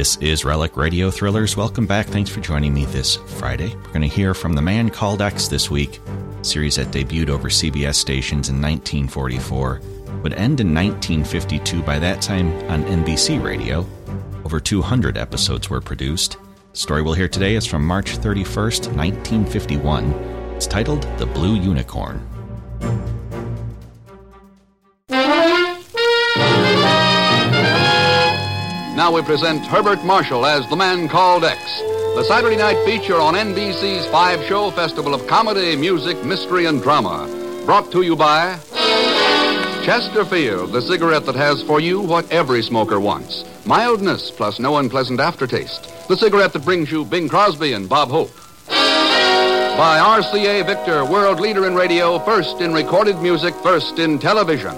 This is Relic Radio Thrillers. Welcome back. Thanks for joining me this Friday. We're going to hear from The Man Called X this week, series that debuted over CBS stations in 1944, would end in 1952 by that time on NBC Radio. Over 200 episodes were produced. The story we'll hear today is from March 31st, 1951. It's titled The Blue Unicorn. Now we present Herbert Marshall as the man called X, the Saturday night feature on NBC's five show festival of comedy, music, mystery, and drama. Brought to you by Chesterfield, the cigarette that has for you what every smoker wants mildness plus no unpleasant aftertaste. The cigarette that brings you Bing Crosby and Bob Hope. By RCA Victor, world leader in radio, first in recorded music, first in television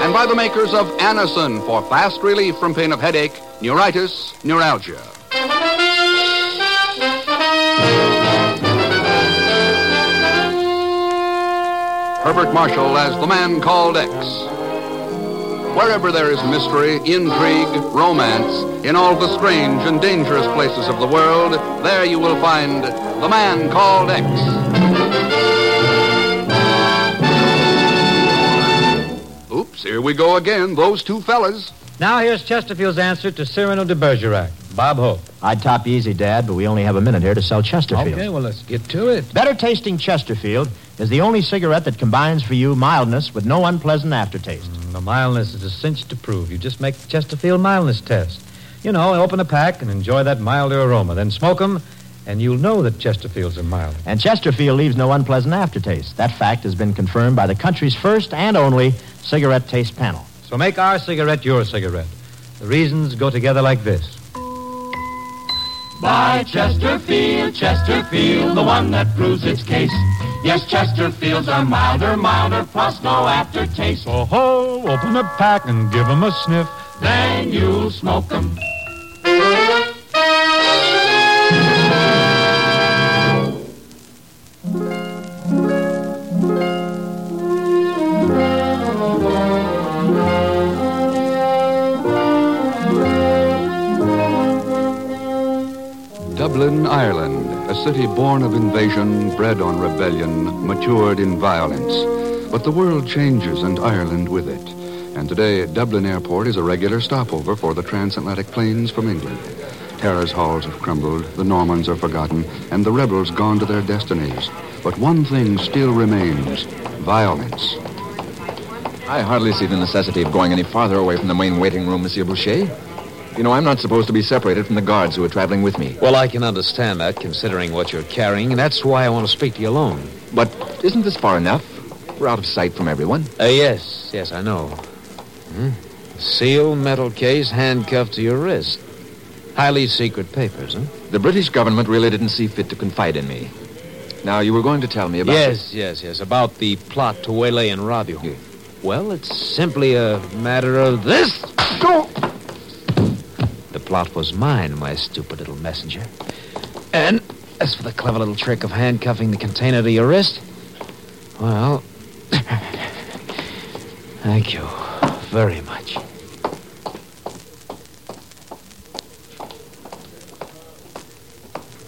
and by the makers of Anacin for fast relief from pain of headache, neuritis, neuralgia. Herbert Marshall as the man called X. Wherever there is mystery, intrigue, romance, in all the strange and dangerous places of the world, there you will find the man called X. Oops, here we go again, those two fellas. Now here's Chesterfield's answer to Cyrano de Bergerac. Bob Hope. I'd top you easy, Dad, but we only have a minute here to sell Chesterfield. Okay, well, let's get to it. Better tasting Chesterfield is the only cigarette that combines for you mildness with no unpleasant aftertaste. Mm, the mildness is a cinch to prove. You just make the Chesterfield mildness test. You know, open a pack and enjoy that milder aroma. Then smoke 'em, and you'll know that Chesterfields are mild. And Chesterfield leaves no unpleasant aftertaste. That fact has been confirmed by the country's first and only cigarette taste panel. So make our cigarette your cigarette. The reasons go together like this. By Chesterfield, Chesterfield, the one that proves its case. Yes, Chesterfields are milder, milder, plus no aftertaste. Oh ho, open a pack and give 'em a sniff. Then you'll smoke 'em. A city born of invasion, bred on rebellion, matured in violence. But the world changes and Ireland with it. And today, Dublin Airport is a regular stopover for the transatlantic planes from England. Tara's halls have crumbled, the Normans are forgotten, and the rebels gone to their destinies. But one thing still remains violence. I hardly see the necessity of going any farther away from the main waiting room, Monsieur Boucher. You know, I'm not supposed to be separated from the guards who are traveling with me. Well, I can understand that, considering what you're carrying, and that's why I want to speak to you alone. But isn't this far enough? We're out of sight from everyone. Uh, yes, yes, I know. Hmm? Seal, metal case, handcuffed to your wrist. Highly secret papers, huh? The British government really didn't see fit to confide in me. Now, you were going to tell me about... Yes, yes, yes, about the plot to waylay and rob you. Well, it's simply a matter of this. Go! Plot was mine, my stupid little messenger. And as for the clever little trick of handcuffing the container to your wrist, well, thank you very much.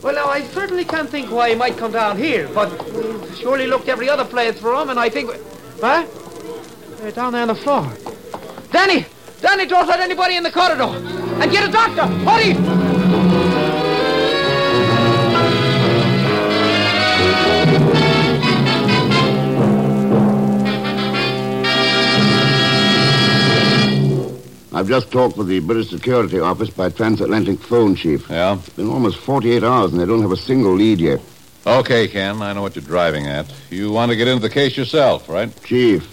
Well, now, I certainly can't think why he might come down here, but we've surely looked every other place for him, and I think... Huh? They're down there on the floor. Danny! Danny, don't let anybody in the corridor! And get a doctor! Hurry! I've just talked with the British Security Office by transatlantic phone, Chief. Yeah? It's been almost 48 hours and they don't have a single lead yet. Okay, Ken, I know what you're driving at. You want to get into the case yourself, right? Chief,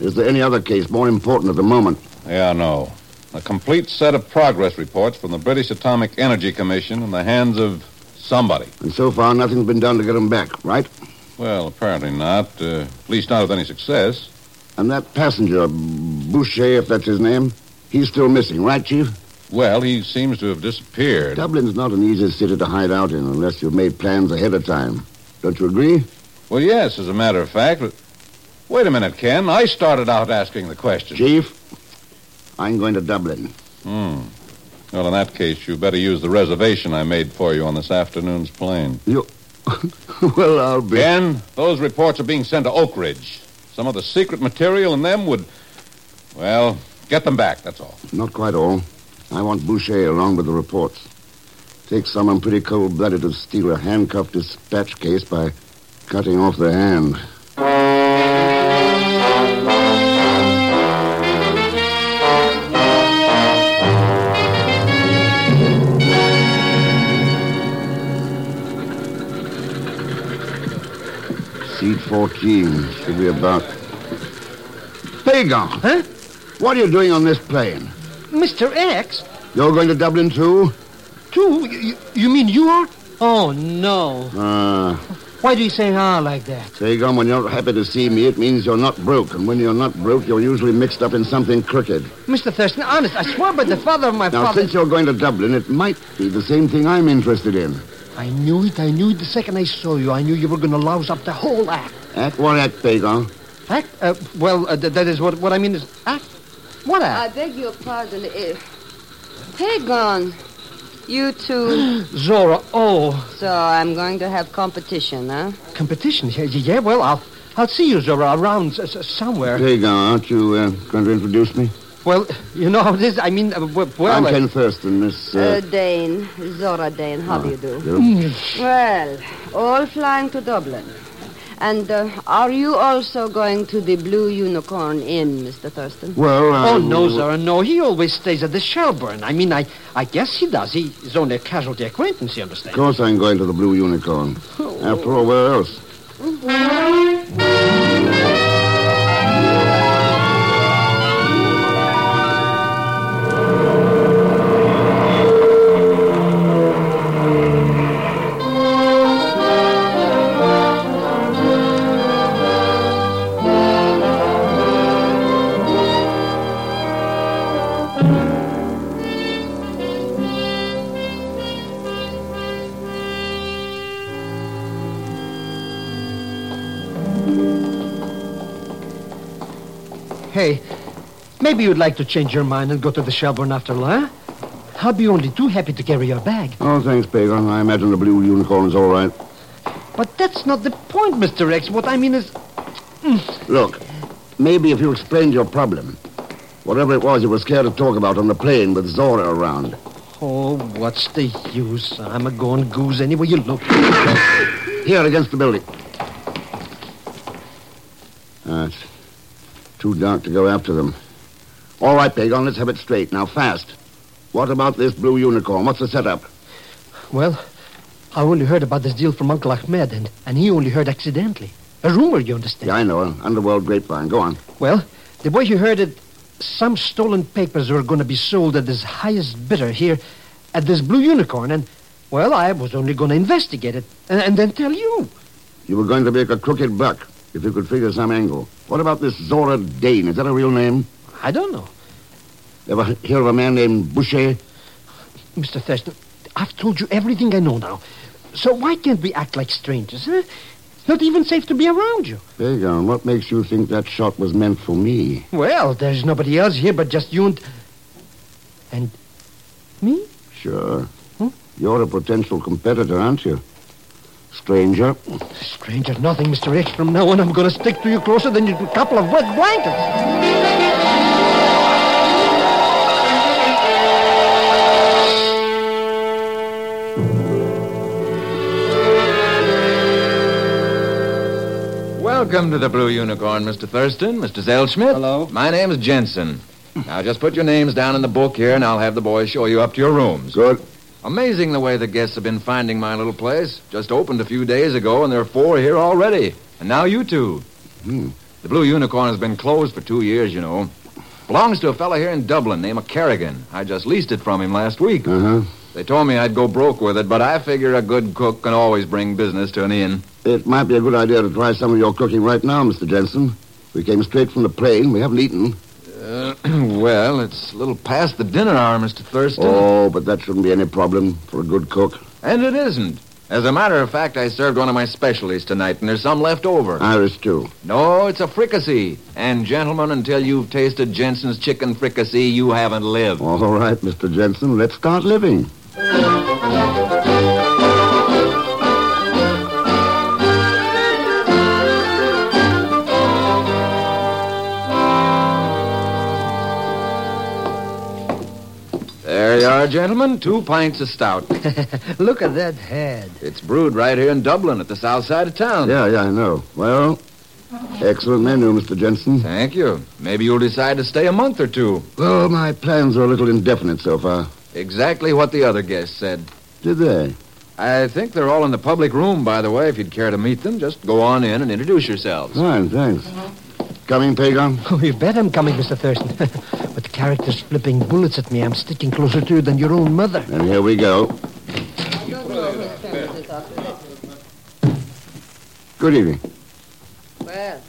is there any other case more important at the moment? Yeah, no. A complete set of progress reports from the British Atomic Energy Commission in the hands of somebody. And so far, nothing's been done to get them back, right? Well, apparently not. Uh, at least not with any success. And that passenger, Boucher, if that's his name, he's still missing, right, Chief? Well, he seems to have disappeared. Dublin's not an easy city to hide out in unless you've made plans ahead of time. Don't you agree? Well, yes, as a matter of fact. But wait a minute, Ken. I started out asking the question. Chief, I'm going to Dublin. Hmm. Well, in that case, you better use the reservation I made for you on this afternoon's plane. You. well, I'll be. Ben, those reports are being sent to Oak Ridge. Some of the secret material in them would. Well, get them back, that's all. Not quite all. I want Boucher along with the reports. Take someone pretty cold blooded to steal a handcuffed dispatch case by cutting off the hand. Seat 14 should be about. Pagan! Huh? What are you doing on this plane? Mr. X? You're going to Dublin, too? Too? You, you mean you are? Oh, no. Ah. Why do you say ah like that? Pagan, when you're happy to see me, it means you're not broke. And when you're not broke, you're usually mixed up in something crooked. Mr. Thurston, honest, I swear by the father of my Now, father. since you're going to Dublin, it might be the same thing I'm interested in. I knew it. I knew it the second I saw you. I knew you were going to louse up the whole act. Act what act, Pagan? Act? Uh, well, uh, th- that is what, what I mean is act. What act? I beg your pardon if. Pagan, you two. Zora, oh, so I'm going to have competition, huh? competition. Yeah, yeah, well, I'll, I'll see you, Zora, around s- s- somewhere. Pagan, aren't you uh, going to introduce me? Well, you know how it is. I mean, uh, well... I'm uh, Ken Thurston, Miss... Uh, Uh, Dane, Zora Dane, how do you do? you? Well, all flying to Dublin. And uh, are you also going to the Blue Unicorn Inn, Mr. Thurston? Well, uh, Oh, no, Zora, no. He always stays at the Shelbourne. I mean, I, I guess he does. He is only a casualty acquaintance, you understand. Of course I'm going to the Blue Unicorn. After all, where else? Maybe you'd like to change your mind and go to the Shelbourne after all, huh? I'll be only too happy to carry your bag. Oh, thanks, Pagan. I imagine the Blue Unicorn is all right. But that's not the point, Mr. X. What I mean is... Look, maybe if you explained your problem, whatever it was you were scared to talk about on the plane with Zora around. Oh, what's the use? I'm a going goose anyway you look. Here, against the building. Ah, it's too dark to go after them. All right, Pagan, let's have it straight. Now, fast. What about this Blue Unicorn? What's the setup? Well, I only heard about this deal from Uncle Ahmed, and, and he only heard accidentally. A rumor, you understand? Yeah, I know. An underworld grapevine. Go on. Well, the way he heard it, some stolen papers were going to be sold at this highest bidder here at this Blue Unicorn, and, well, I was only going to investigate it and, and then tell you. You were going to make a crooked buck if you could figure some angle. What about this Zora Dane? Is that a real name? I don't know. Ever hear of a man named Boucher? Mr. Thurston, I've told you everything I know now. So why can't we act like strangers, huh? It's not even safe to be around you. Pagan, what makes you think that shot was meant for me? Well, there's nobody else here but just you and... And me? Sure. You're a potential competitor, aren't you? Stranger. Stranger nothing, Mr. X. From now on, I'm going to stick to you closer than a couple of wet blankets. Welcome to the Blue Unicorn, Mr. Thurston, Mr. Zellschmidt. Hello. My name's Jensen. Now, just put your names down in the book here, and I'll have the boys show you up to your rooms. Good. Amazing the way the guests have been finding my little place. Just opened a few days ago, and there are four here already. And now you two. Hmm. The Blue Unicorn has been closed for two years, you know. Belongs to a fellow here in Dublin named Kerrigan. I just leased it from him last week. Uh-huh. They told me I'd go broke with it, but I figure a good cook can always bring business to an inn. It might be a good idea to try some of your cooking right now, Mr. Jensen. We came straight from the plane. We haven't eaten. Uh, well, it's a little past the dinner hour, Mr. Thurston. Oh, but that shouldn't be any problem for a good cook. And it isn't. As a matter of fact, I served one of my specialties tonight, and there's some left over. Irish stew. No, it's a fricassee. And, gentlemen, until you've tasted Jensen's chicken fricassee, you haven't lived. All right, Mr. Jensen, let's start living. There you are, gentlemen. Two pints of stout. Look at that head. It's brewed right here in Dublin at the south side of town. Yeah, yeah, I know. Well, excellent menu, Mr. Jensen. Thank you. Maybe you'll decide to stay a month or two. Well, my plans are a little indefinite so far. Exactly what the other guests said. Did they? I think they're all in the public room, by the way. If you'd care to meet them, just go on in and introduce yourselves. Fine, thanks. Coming, Pagan? Oh, you bet I'm coming, Mr. Thurston. but the character's flipping bullets at me. I'm sticking closer to you than your own mother. And here we go. Good evening. Well,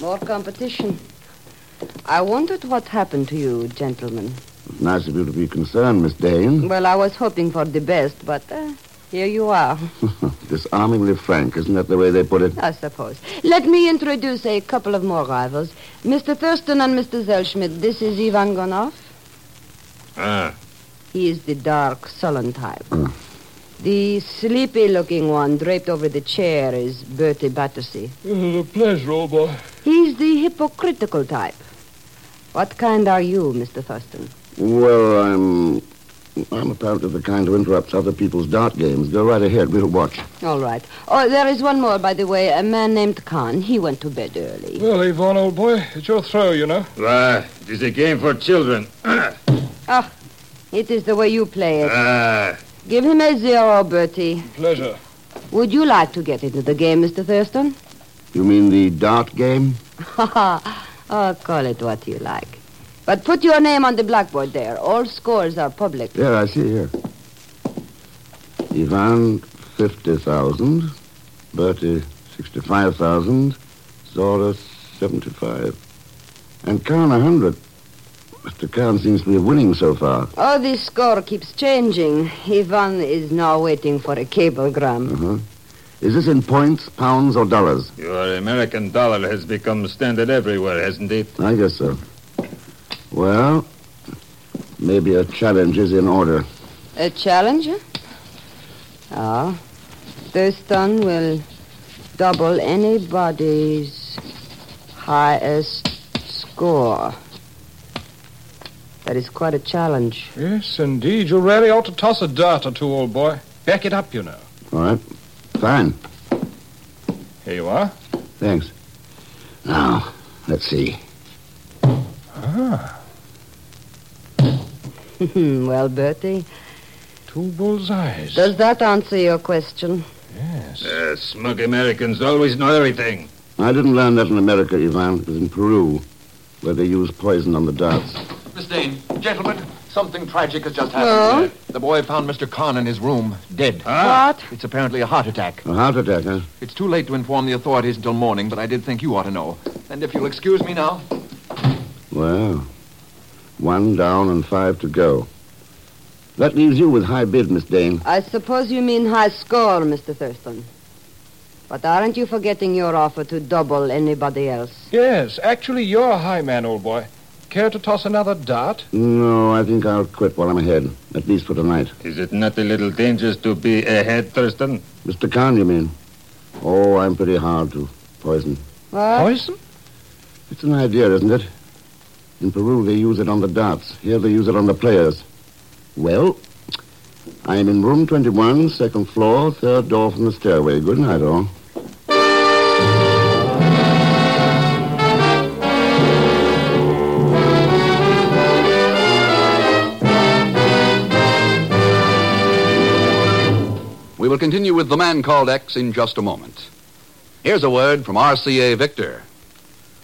more competition. I wondered what happened to you, gentlemen. It's nice of you to be concerned, Miss Dane. Well, I was hoping for the best, but uh, here you are, Disarmingly frank, isn't that the way they put it? I suppose. Let me introduce a couple of more rivals. Mr. Thurston and Mr. Zellschmidt. This is Ivan Gonov. Ah. He is the dark, sullen type. The sleepy-looking one draped over the chair is Bertie Battersea. a pleasure, old boy. He's the hypocritical type. What kind are you, Mr. Thurston? Well, I'm. I'm apparently the kind who interrupts other people's dart games. Go right ahead. We'll watch. All right. Oh, there is one more, by the way. A man named Khan. He went to bed early. Well, Ivan, old boy, it's your throw, you know. Why, it is a game for children. Ah, it is the way you play it. Ah, Give him a zero, Bertie. Pleasure. Would you like to get into the game, Mr. Thurston? You mean the dart game? oh, call it what you like. But put your name on the blackboard there. All scores are public. Yeah, I see here. Ivan, 50,000. Bertie, 65,000. Zora, 75. And Khan, 100. Mr. Khan seems to be winning so far. Oh, this score keeps changing. Ivan is now waiting for a cablegram. Uh-huh. Is this in points, pounds, or dollars? your American dollar has become standard everywhere, hasn't it? I guess so. Well, maybe a challenge is in order. A challenge? Ah, Thurston will double anybody's highest score. That is quite a challenge. Yes, indeed. You really ought to toss a dart or two, old boy. Back it up, you know. All right. Fine. Here you are. Thanks. Now, let's see. Ah, well, Bertie, two bullseyes. does that answer your question? Yes. Uh, smug Americans always know everything. I didn't learn that in America, Ivan. It was in Peru, where they use poison on the darts. Miss Dane, gentlemen, something tragic has just Well? happened. The boy found Mr. Khan in his room, dead. What? It's apparently a heart attack. A heart attack, huh? It's too late to inform the authorities until morning, but I did think you ought to know. And if you'll excuse me now. Well, one down and five to go. That leaves you with high bid, Miss Dane. I suppose you mean high score, Mr. Thurston. But aren't you forgetting your offer to double anybody else? Yes, actually, you're a high man, old boy. Care to toss another dart? No, I think I'll quit while I'm ahead, at least for tonight. Is it not a little dangerous to be ahead, Thurston? Mr. Khan, you mean? Oh, I'm pretty hard to poison. What? Poison? It's an idea, isn't it? In Peru, they use it on the darts. Here, they use it on the players. Well, I'm in room 21, second floor, third door from the stairway. Good night, all. We will continue with The Man Called X in just a moment. Here's a word from RCA Victor.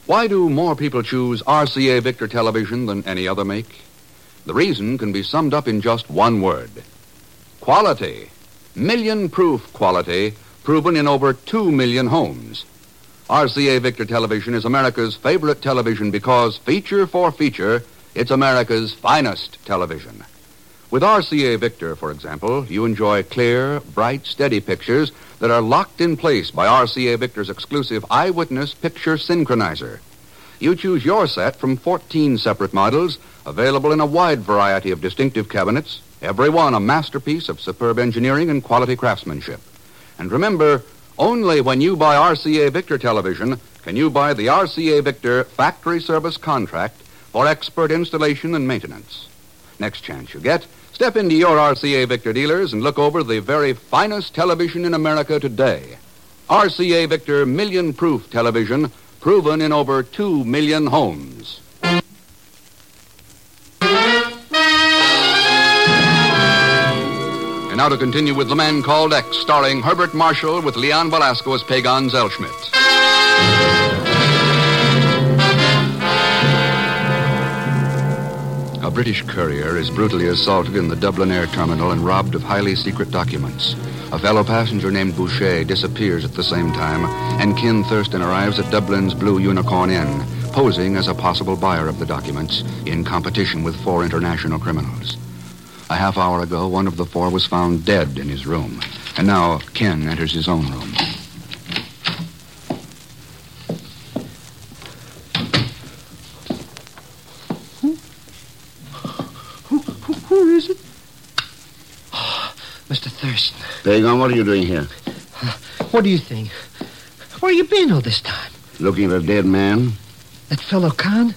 Why do more people choose RCA Victor television than any other make? The reason can be summed up in just one word quality. Million proof quality proven in over 2 million homes. RCA Victor television is America's favorite television because, feature for feature, it's America's finest television. With RCA Victor, for example, you enjoy clear, bright, steady pictures that are locked in place by RCA Victor's exclusive Eyewitness Picture Synchronizer. You choose your set from 14 separate models, available in a wide variety of distinctive cabinets, every one a masterpiece of superb engineering and quality craftsmanship. And remember, only when you buy RCA Victor television can you buy the RCA Victor factory service contract for expert installation and maintenance. Next chance you get, step into your RCA Victor dealers and look over the very finest television in America today. RCA Victor Million Proof Television, proven in over 2 million homes. And now to continue with The Man Called X, starring Herbert Marshall with Leon Belasco as Pagan Zellschmidt. A British courier is brutally assaulted in the Dublin air terminal and robbed of highly secret documents. A fellow passenger named Boucher disappears at the same time, and Ken Thurston arrives at Dublin's Blue Unicorn Inn, posing as a possible buyer of the documents in competition with four international criminals. A half hour ago, one of the four was found dead in his room, and now Ken enters his own room. Who is it? Mr. Thurston. Pagan, what are you doing here? What do you think? Where have you been all this time? Looking at a dead man? That fellow Khan?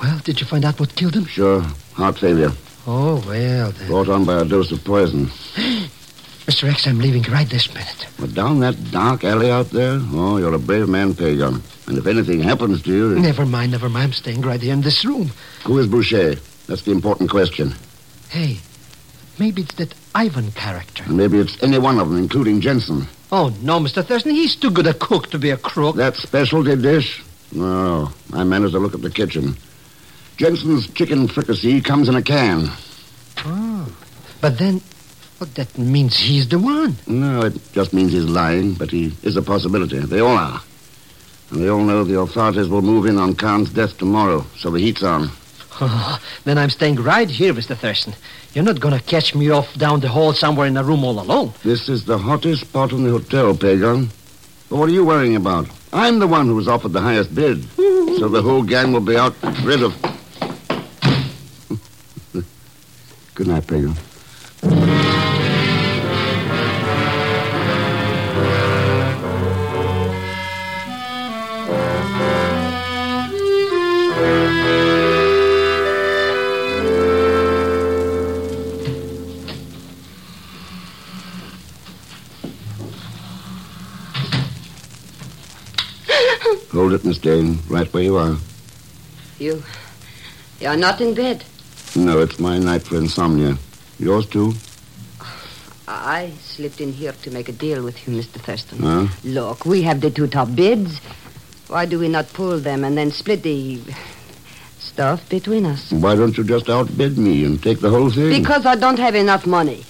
Well, did you find out what killed him? Sure. Heart failure. Oh, well, then. Brought on by a dose of poison. Mr. X, I'm leaving right this minute. But down that dark alley out there? Oh, you're a brave man, Pagan. And if anything happens to you... Never mind, never mind. I'm staying right here in this room. Who is Boucher? That's the important question. Hey, maybe it's that Ivan character. Maybe it's any one of them, including Jensen. Oh, no, Mr. Thurston. He's too good a cook to be a crook. That specialty dish? No. I managed to look at the kitchen. Jensen's chicken fricassee comes in a can. Oh. But then, well, that means he's the one. No, it just means he's lying, but he is a possibility. They all are. And they all know the authorities will move in on Khan's death tomorrow, so the heat's on. Oh, then I'm staying right here, Mr. Thurston. You're not going to catch me off down the hall somewhere in a room all alone. This is the hottest spot in the hotel, Pagan. But what are you worrying about? I'm the one who was offered the highest bid. so the whole gang will be out rid of. Good night, Pagan. It, Miss Dane, right where you are. You. You're not in bed. No, it's my night for insomnia. Yours too? I slipped in here to make a deal with you, Mr. Thurston. Huh? Look, we have the two top bids. Why do we not pool them and then split the stuff between us? Why don't you just outbid me and take the whole thing? Because I don't have enough money.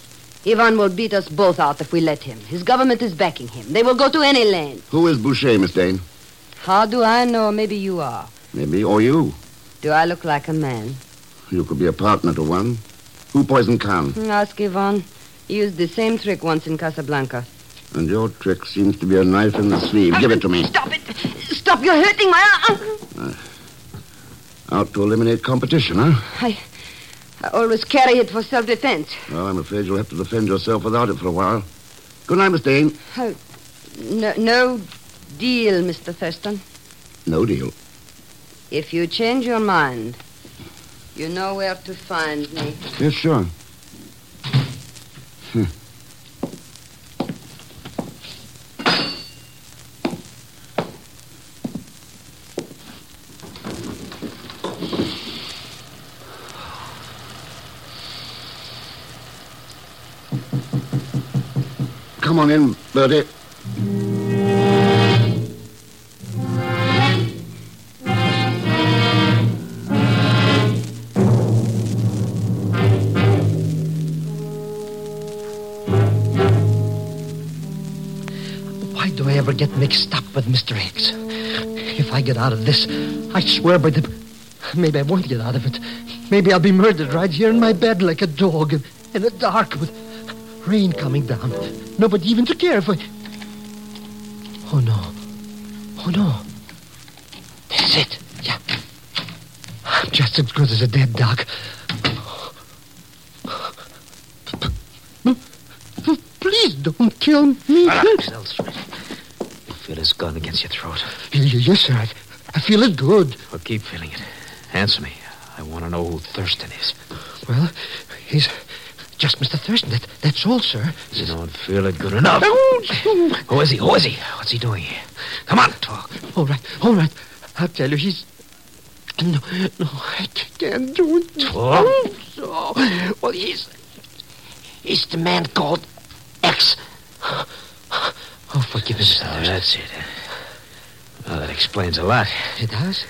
Ivan will beat us both out if we let him. His government is backing him. They will go to any land. Who is Boucher, Miss Dane? How do I know? Maybe you are. Maybe, or you. Do I look like a man? You could be a partner to one. Who poisoned Khan? Hmm, Ask Ivan. He used the same trick once in Casablanca. And your trick seems to be a knife in the sleeve. Give it to me. Stop it! Stop! You're hurting my arm. Uh, out to eliminate competition, huh? I, I always carry it for self-defense. Well, I'm afraid you'll have to defend yourself without it for a while. Good night, Miss Dane. Oh, no, no deal, Mr. Thurston. No deal. If you change your mind, you know where to find me. Yes, sure. Come on in, Bertie. With Mr. Hicks? If I get out of this, I swear by the. Maybe I won't get out of it. Maybe I'll be murdered right here in my bed like a dog in, the dark with rain coming down. Nobody even to care for. Oh no. Oh no. This is it. Yeah. I'm just as good as a dead dog. Please don't kill me. You feel his gun against your throat. Yes, sir. I, I feel it good. Well, keep feeling it. Answer me. I want to know who Thurston is. Well, he's just Mr. Thurston. That, that's all, sir. You don't feel it good enough. Oh, who is he? Who is he? What's he doing here? Come on, talk. All right, all right. I'll tell you, he's. No, no, I can't do it. Talk. Oh, so, well, he's. He's the man called X. Oh, forgive us, So that's it. Well, that explains a lot. It does?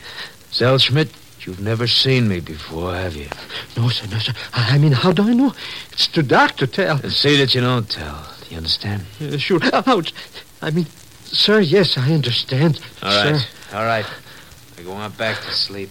Zellschmidt, you've never seen me before, have you? No, sir, no, sir. I I mean, how do I know? It's too dark to tell. Then see that you don't tell. Do you understand? Uh, sure. Ouch. I mean, sir, yes, I understand. All right. Sir. All right. I go on back to sleep.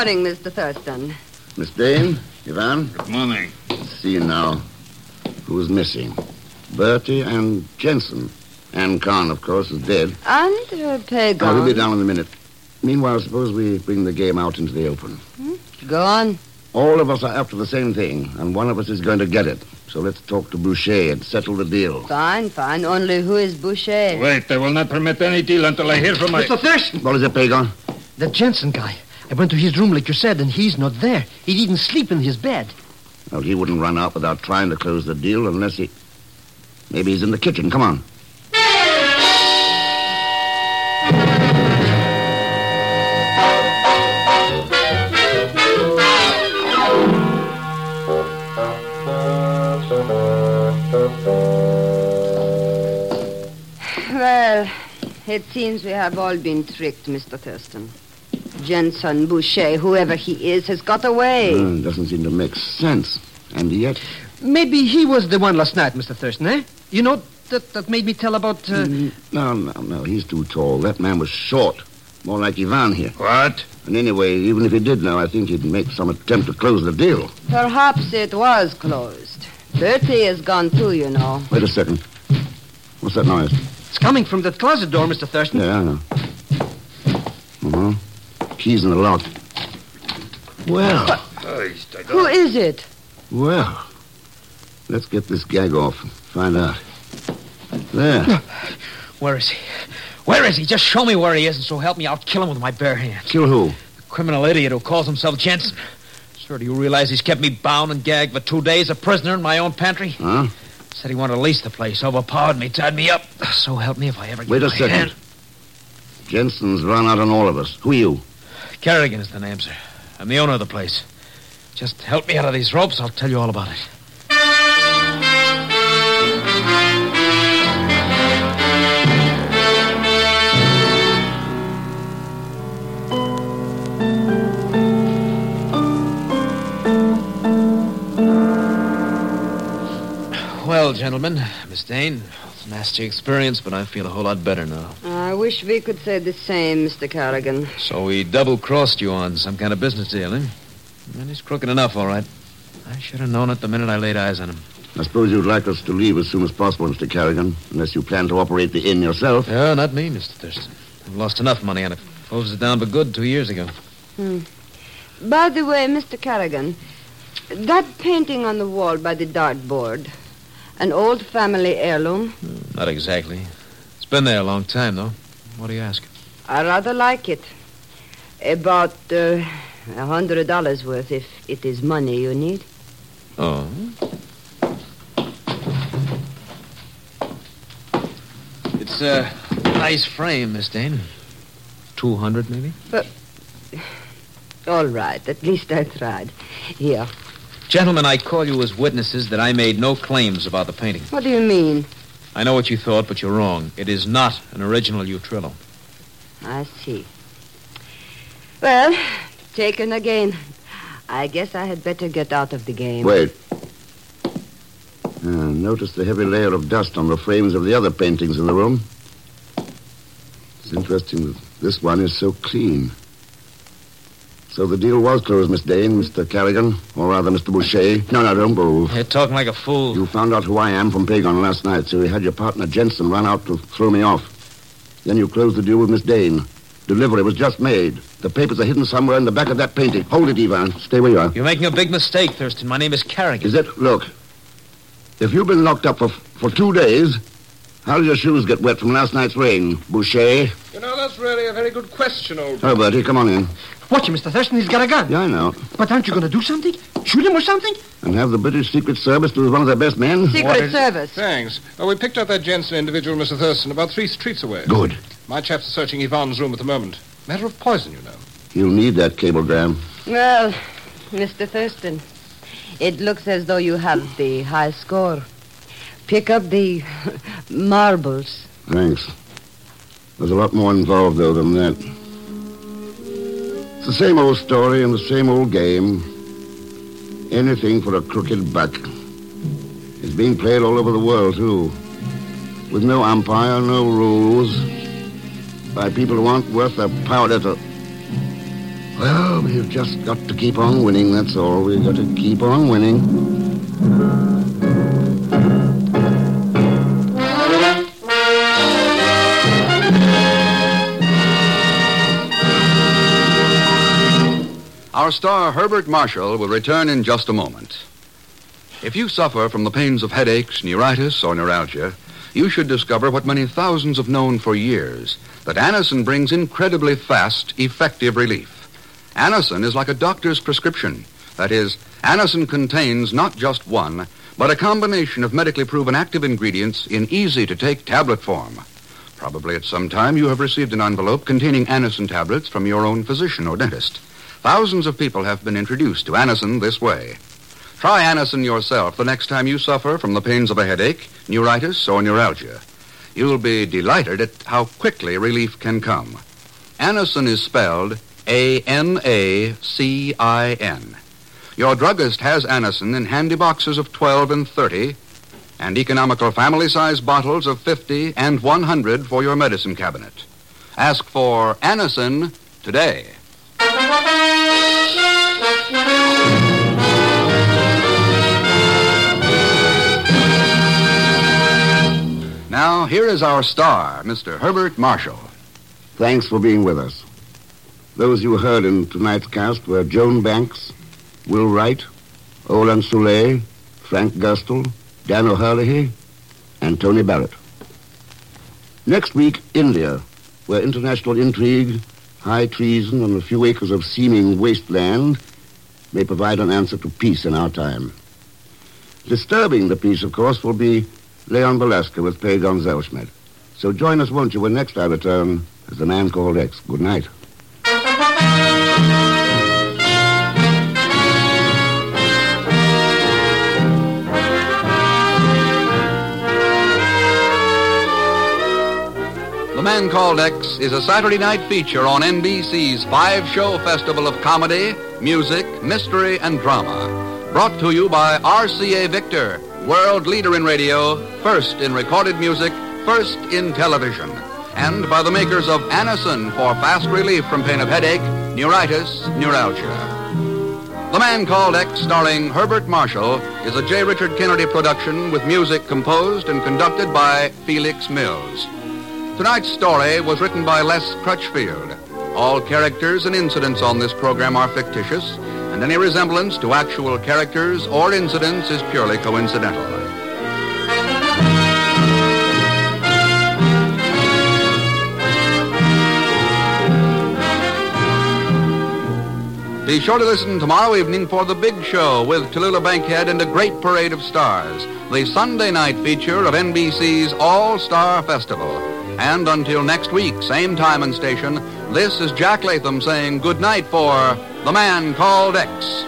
Morning, Mr. Thurston. Miss Dane, Ivan, Good morning. see you now. Who's missing? Bertie and Jensen. Ann Khan, of course, is dead. And uh, Pagan. Oh, he'll be down in a minute. Meanwhile, suppose we bring the game out into the open. Go on. All of us are after the same thing, and one of us is going to get it. So let's talk to Boucher and settle the deal. Fine, fine. Only who is Boucher? Wait, I will not permit any deal until I hear from my... Mr. Thurston! What is it, Pagan? The Jensen guy. I went to his room like you said, and he's not there. He didn't sleep in his bed. Well, he wouldn't run out without trying to close the deal unless he. Maybe he's in the kitchen. Come on. Well, it seems we have all been tricked, Mr. Thurston. Jensen Boucher, whoever he is, has got away. Uh, doesn't seem to make sense. And yet. Maybe he was the one last night, Mr. Thurston, eh? You know, that, that made me tell about. Uh... Mm, No, no, no. He's too tall. That man was short. More like Ivan here. What? And anyway, even if he did know, I think he'd make some attempt to close the deal. Perhaps it was closed. Bertie is gone too, you know. Wait a second. What's that noise? It's coming from the closet door, Mr. Thurston. Yeah, I know. Uh-huh. Keys in the lock. Well, Who is it? well. Let's get this gag off and find out. There. Where is he? Where is he? Just show me where he is, and so help me, I'll kill him with my bare hands. Kill who? The criminal idiot who calls himself Jensen. Sir, do you realize he's kept me bound and gagged for two days, a prisoner in my own pantry? Huh? Said he wanted to lease the place, overpowered me, tied me up. So help me if I ever get Wait a my second. hand- Jensen's run out on all of us. Who are you? Kerrigan is the name, sir. I'm the owner of the place. Just help me out of these ropes, I'll tell you all about it. Well, gentlemen, Miss Dane, it's a nasty experience, but I feel a whole lot better now. I wish we could say the same, Mr. Carrigan. So he double crossed you on some kind of business deal, eh? Well, he's crooked enough, all right. I should have known it the minute I laid eyes on him. I suppose you'd like us to leave as soon as possible, Mr. Carrigan, unless you plan to operate the inn yourself. Yeah, not me, Mr. Thurston. I've lost enough money on it. Closed it down for good two years ago. Hmm. By the way, Mr. Carrigan, that painting on the wall by the dartboard, an old family heirloom, Not exactly. It's been there a long time, though. What do you ask? I rather like it. About uh, a hundred dollars worth, if it is money you need. Oh. It's a nice frame, Miss Dane. Two hundred, maybe? But all right, at least I tried. Here. Gentlemen, I call you as witnesses that I made no claims about the painting. What do you mean? I know what you thought, but you're wrong. It is not an original Utrillo. I see. Well, taken again. I guess I had better get out of the game. Wait. Uh, notice the heavy layer of dust on the frames of the other paintings in the room. It's interesting that this one is so clean. So the deal was closed, Miss Dane, Mr. Carrigan, or rather, Mr. Boucher. No, no, don't move. You're talking like a fool. You found out who I am from Pagan last night, so you had your partner Jensen run out to throw me off. Then you closed the deal with Miss Dane. Delivery was just made. The papers are hidden somewhere in the back of that painting. Hold it, Ivan. Stay where you are. You're making a big mistake, Thurston. My name is Carrigan. Is it? Look. If you've been locked up for, for two days, how did your shoes get wet from last night's rain, Boucher? You know, that's really a very good question, old Oh, Bertie, come on in. Watch him, Mr. Thurston. He's got a gun. Yeah, I know. But aren't you going to do something? Shoot him or something? And have the British Secret Service lose one of their best men? Secret Service. Thanks. Oh, we picked up that Jensen individual, Mr. Thurston, about three streets away. Good. My chaps are searching Ivan's room at the moment. Matter of poison, you know. You'll need that cablegram. Well, Mr. Thurston, it looks as though you have the high score. Pick up the marbles. Thanks. There's a lot more involved, though, than that. It's the same old story and the same old game. Anything for a crooked buck. It's being played all over the world, too. With no umpire, no rules. By people who aren't worth their powder to... Well, we've just got to keep on winning, that's all. We've got to keep on winning. Our star, Herbert Marshall, will return in just a moment. If you suffer from the pains of headaches, neuritis, or neuralgia, you should discover what many thousands have known for years that Anacin brings incredibly fast, effective relief. Anacin is like a doctor's prescription. That is, Anacin contains not just one, but a combination of medically proven active ingredients in easy to take tablet form. Probably at some time you have received an envelope containing Anacin tablets from your own physician or dentist. Thousands of people have been introduced to Anacin this way. Try Anacin yourself the next time you suffer from the pains of a headache, neuritis, or neuralgia. You'll be delighted at how quickly relief can come. Anacin is spelled A N A C I N. Your druggist has Anacin in handy boxes of 12 and 30 and economical family size bottles of 50 and 100 for your medicine cabinet. Ask for Anacin today. Now, here is our star, Mr. Herbert Marshall. Thanks for being with us. Those you heard in tonight's cast were Joan Banks, Will Wright, Olan Soule, Frank Gerstle, Dan O'Herlihy, and Tony Barrett. Next week, India, where international intrigue, high treason, and a few acres of seeming wasteland may provide an answer to peace in our time. Disturbing the peace, of course, will be Leon Velasquez with Pagan Zellschmidt. So join us, won't you, when next I return as the man called X. Good night. The Man Called X is a Saturday night feature on NBC's five show festival of comedy, music, mystery, and drama. Brought to you by RCA Victor, world leader in radio, first in recorded music, first in television. And by the makers of Anacin for fast relief from pain of headache, neuritis, neuralgia. The Man Called X, starring Herbert Marshall, is a J. Richard Kennedy production with music composed and conducted by Felix Mills. Tonight's story was written by Les Crutchfield. All characters and incidents on this program are fictitious, and any resemblance to actual characters or incidents is purely coincidental. Be sure to listen tomorrow evening for The Big Show with Tallulah Bankhead and a great parade of stars, the Sunday night feature of NBC's All Star Festival. And until next week, same time and station, this is Jack Latham saying good night for The Man Called X.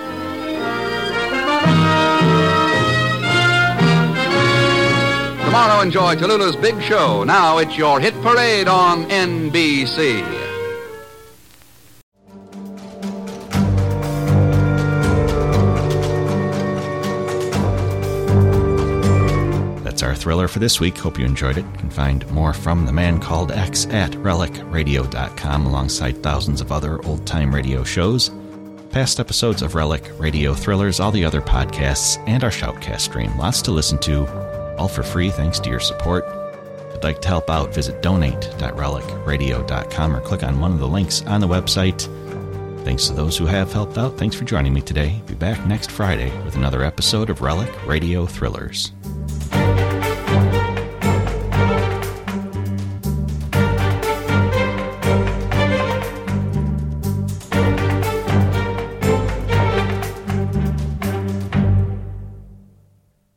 Tomorrow, enjoy Tallulah's big show. Now it's your hit parade on NBC. That's our thriller for this week. Hope you enjoyed it. You can find more from The Man Called X at relicradio.com alongside thousands of other old time radio shows, past episodes of Relic Radio Thrillers, all the other podcasts, and our Shoutcast stream. Lots to listen to, all for free thanks to your support. If you'd like to help out, visit donate.relicradio.com or click on one of the links on the website. Thanks to those who have helped out. Thanks for joining me today. Be back next Friday with another episode of Relic Radio Thrillers.